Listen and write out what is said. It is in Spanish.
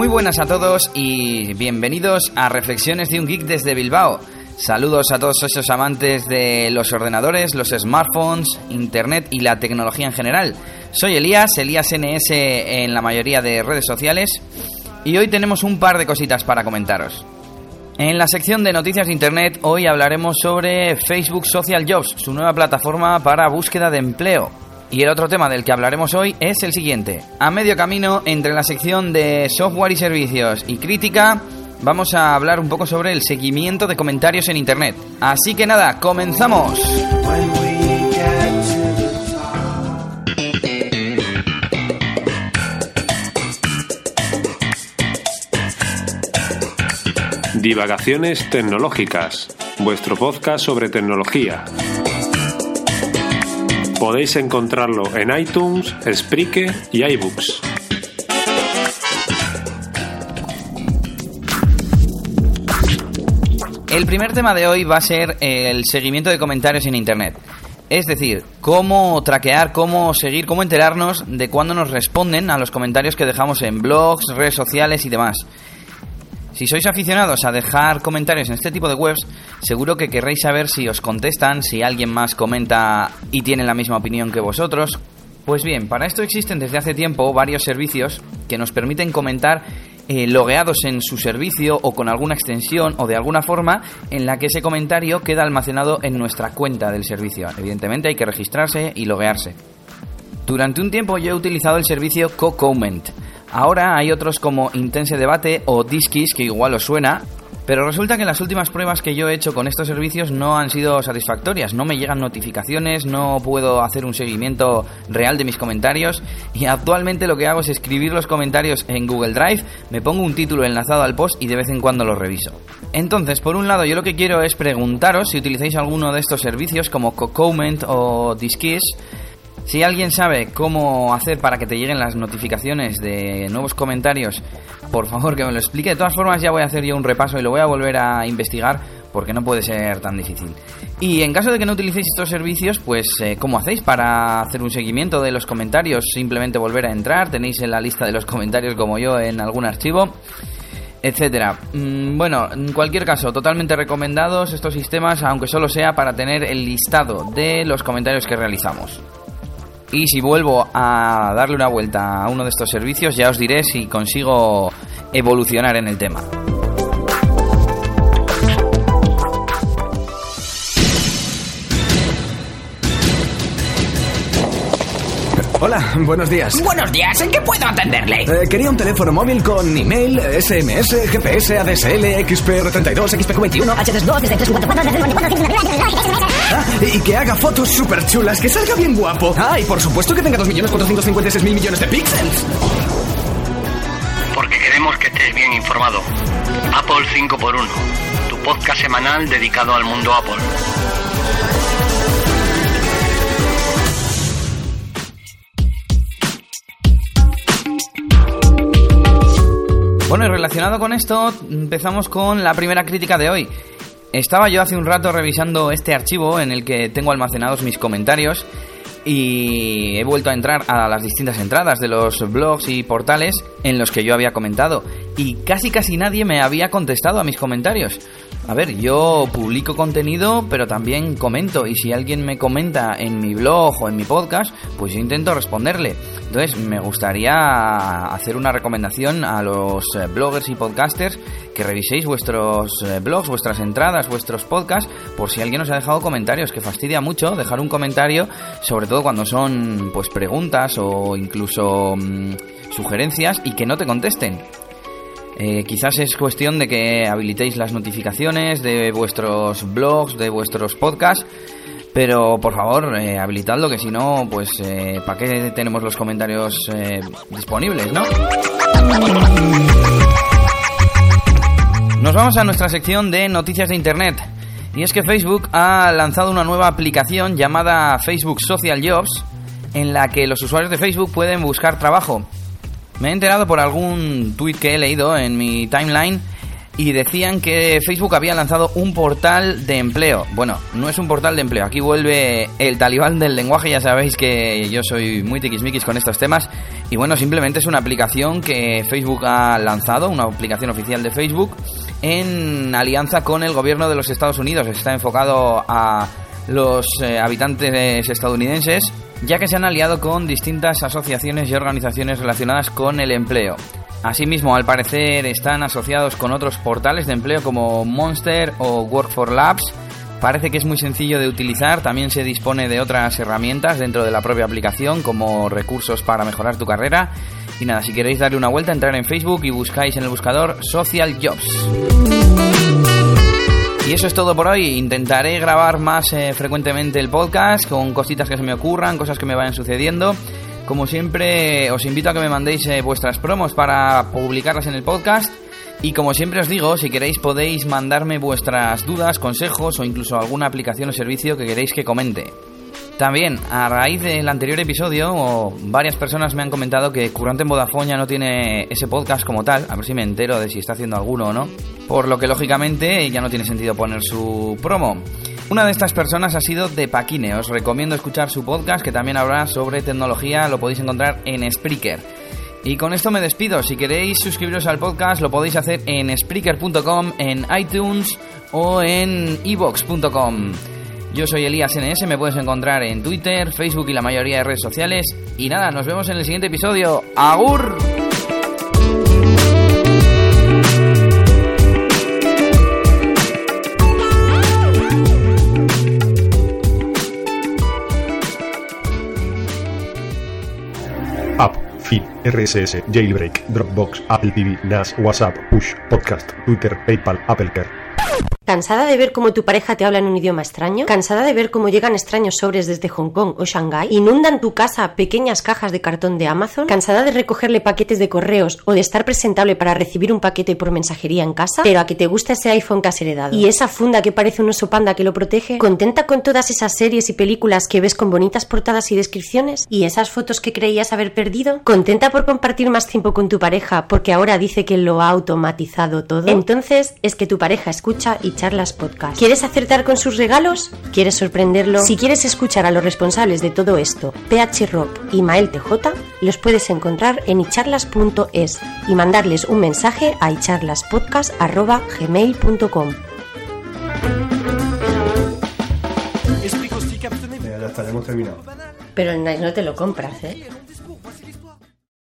Muy buenas a todos y bienvenidos a Reflexiones de un Geek desde Bilbao. Saludos a todos esos amantes de los ordenadores, los smartphones, internet y la tecnología en general. Soy Elías, Elías NS en la mayoría de redes sociales y hoy tenemos un par de cositas para comentaros. En la sección de noticias de Internet hoy hablaremos sobre Facebook Social Jobs, su nueva plataforma para búsqueda de empleo. Y el otro tema del que hablaremos hoy es el siguiente. A medio camino entre la sección de software y servicios y crítica, vamos a hablar un poco sobre el seguimiento de comentarios en Internet. Así que nada, comenzamos. Divagaciones Tecnológicas, vuestro podcast sobre tecnología. Podéis encontrarlo en iTunes, Spreaker y iBooks. El primer tema de hoy va a ser el seguimiento de comentarios en Internet. Es decir, cómo traquear, cómo seguir, cómo enterarnos de cuándo nos responden a los comentarios que dejamos en blogs, redes sociales y demás. Si sois aficionados a dejar comentarios en este tipo de webs, seguro que querréis saber si os contestan, si alguien más comenta y tiene la misma opinión que vosotros. Pues bien, para esto existen desde hace tiempo varios servicios que nos permiten comentar eh, logueados en su servicio o con alguna extensión o de alguna forma en la que ese comentario queda almacenado en nuestra cuenta del servicio. Evidentemente hay que registrarse y loguearse. Durante un tiempo yo he utilizado el servicio CoComment. Ahora hay otros como Intense Debate o Diskis que igual os suena, pero resulta que las últimas pruebas que yo he hecho con estos servicios no han sido satisfactorias. No me llegan notificaciones, no puedo hacer un seguimiento real de mis comentarios y actualmente lo que hago es escribir los comentarios en Google Drive, me pongo un título enlazado al post y de vez en cuando los reviso. Entonces, por un lado, yo lo que quiero es preguntaros si utilizáis alguno de estos servicios como CoComment o Diskis si alguien sabe cómo hacer para que te lleguen las notificaciones de nuevos comentarios, por favor que me lo explique. De todas formas ya voy a hacer yo un repaso y lo voy a volver a investigar porque no puede ser tan difícil. Y en caso de que no utilicéis estos servicios, pues eh, ¿cómo hacéis para hacer un seguimiento de los comentarios? Simplemente volver a entrar, tenéis en la lista de los comentarios como yo en algún archivo etcétera. Mm, bueno, en cualquier caso, totalmente recomendados estos sistemas, aunque solo sea para tener el listado de los comentarios que realizamos. Y si vuelvo a darle una vuelta a uno de estos servicios, ya os diré si consigo evolucionar en el tema. Hola, buenos días. Buenos días, ¿en qué puedo atenderle? Eh, quería un teléfono móvil con email, SMS, GPS, ADSL, XPR32, XPQ21. H2, desde 354, Ah, y que haga fotos súper chulas, que salga bien guapo. Ah, y por supuesto que tenga 2.456.000 millones de píxeles. Porque queremos que estés bien informado. Apple 5x1, tu podcast semanal dedicado al mundo Apple. Bueno, y relacionado con esto, empezamos con la primera crítica de hoy. Estaba yo hace un rato revisando este archivo en el que tengo almacenados mis comentarios y he vuelto a entrar a las distintas entradas de los blogs y portales en los que yo había comentado y casi casi nadie me había contestado a mis comentarios. A ver, yo publico contenido, pero también comento y si alguien me comenta en mi blog o en mi podcast, pues yo intento responderle. Entonces, me gustaría hacer una recomendación a los eh, bloggers y podcasters que reviséis vuestros eh, blogs, vuestras entradas, vuestros podcasts, por si alguien os ha dejado comentarios, que fastidia mucho dejar un comentario, sobre todo cuando son pues preguntas o incluso mm, sugerencias y que no te contesten. Eh, quizás es cuestión de que habilitéis las notificaciones de vuestros blogs, de vuestros podcasts, pero por favor, eh, habilitadlo, que si no, pues eh, ¿para qué tenemos los comentarios eh, disponibles, no? Nos vamos a nuestra sección de noticias de Internet. Y es que Facebook ha lanzado una nueva aplicación llamada Facebook Social Jobs, en la que los usuarios de Facebook pueden buscar trabajo. Me he enterado por algún tweet que he leído en mi timeline y decían que Facebook había lanzado un portal de empleo. Bueno, no es un portal de empleo, aquí vuelve el talibán del lenguaje, ya sabéis que yo soy muy tiquismiquis con estos temas. Y bueno, simplemente es una aplicación que Facebook ha lanzado, una aplicación oficial de Facebook, en alianza con el gobierno de los Estados Unidos. Está enfocado a los eh, habitantes estadounidenses, ya que se han aliado con distintas asociaciones y organizaciones relacionadas con el empleo. Asimismo, al parecer están asociados con otros portales de empleo como Monster o Work for Labs. Parece que es muy sencillo de utilizar, también se dispone de otras herramientas dentro de la propia aplicación como recursos para mejorar tu carrera. Y nada, si queréis darle una vuelta, entrar en Facebook y buscáis en el buscador Social Jobs. Y eso es todo por hoy. Intentaré grabar más eh, frecuentemente el podcast con cositas que se me ocurran, cosas que me vayan sucediendo. Como siempre, os invito a que me mandéis eh, vuestras promos para publicarlas en el podcast. Y como siempre os digo, si queréis podéis mandarme vuestras dudas, consejos o incluso alguna aplicación o servicio que queréis que comente. También, a raíz del anterior episodio, varias personas me han comentado que Currante en Vodafone ya no tiene ese podcast como tal, a ver si me entero de si está haciendo alguno o no, por lo que lógicamente ya no tiene sentido poner su promo. Una de estas personas ha sido de Paquine. Os recomiendo escuchar su podcast que también habla sobre tecnología. Lo podéis encontrar en Spreaker. Y con esto me despido. Si queréis suscribiros al podcast, lo podéis hacer en Spreaker.com, en iTunes o en evox.com. Yo soy Elías NS, me puedes encontrar en Twitter, Facebook y la mayoría de redes sociales. Y nada, nos vemos en el siguiente episodio. ¡Agur! Feed, RSS, Jailbreak, Dropbox, Apple TV, NAS, WhatsApp, Push, Podcast, Twitter, PayPal, Apple Care. ¿Cansada de ver cómo tu pareja te habla en un idioma extraño? ¿Cansada de ver cómo llegan extraños sobres desde Hong Kong o Shanghái? ¿Inundan tu casa pequeñas cajas de cartón de Amazon? ¿Cansada de recogerle paquetes de correos o de estar presentable para recibir un paquete por mensajería en casa? Pero a que te gusta ese iPhone que has heredado. ¿Y esa funda que parece un oso panda que lo protege? ¿Contenta con todas esas series y películas que ves con bonitas portadas y descripciones? ¿Y esas fotos que creías haber perdido? ¿Contenta por compartir más tiempo con tu pareja porque ahora dice que lo ha automatizado todo? Entonces es que tu pareja escucha y charlas podcast. ¿Quieres acertar con sus regalos? ¿Quieres sorprenderlo? Si quieres escuchar a los responsables de todo esto, PH Rock y Mael TJ, los puedes encontrar en icharlas.es y mandarles un mensaje a icharlaspodcast.gmail.com. Ya está, ya hemos terminado. Pero el Nice no te lo compras, ¿eh?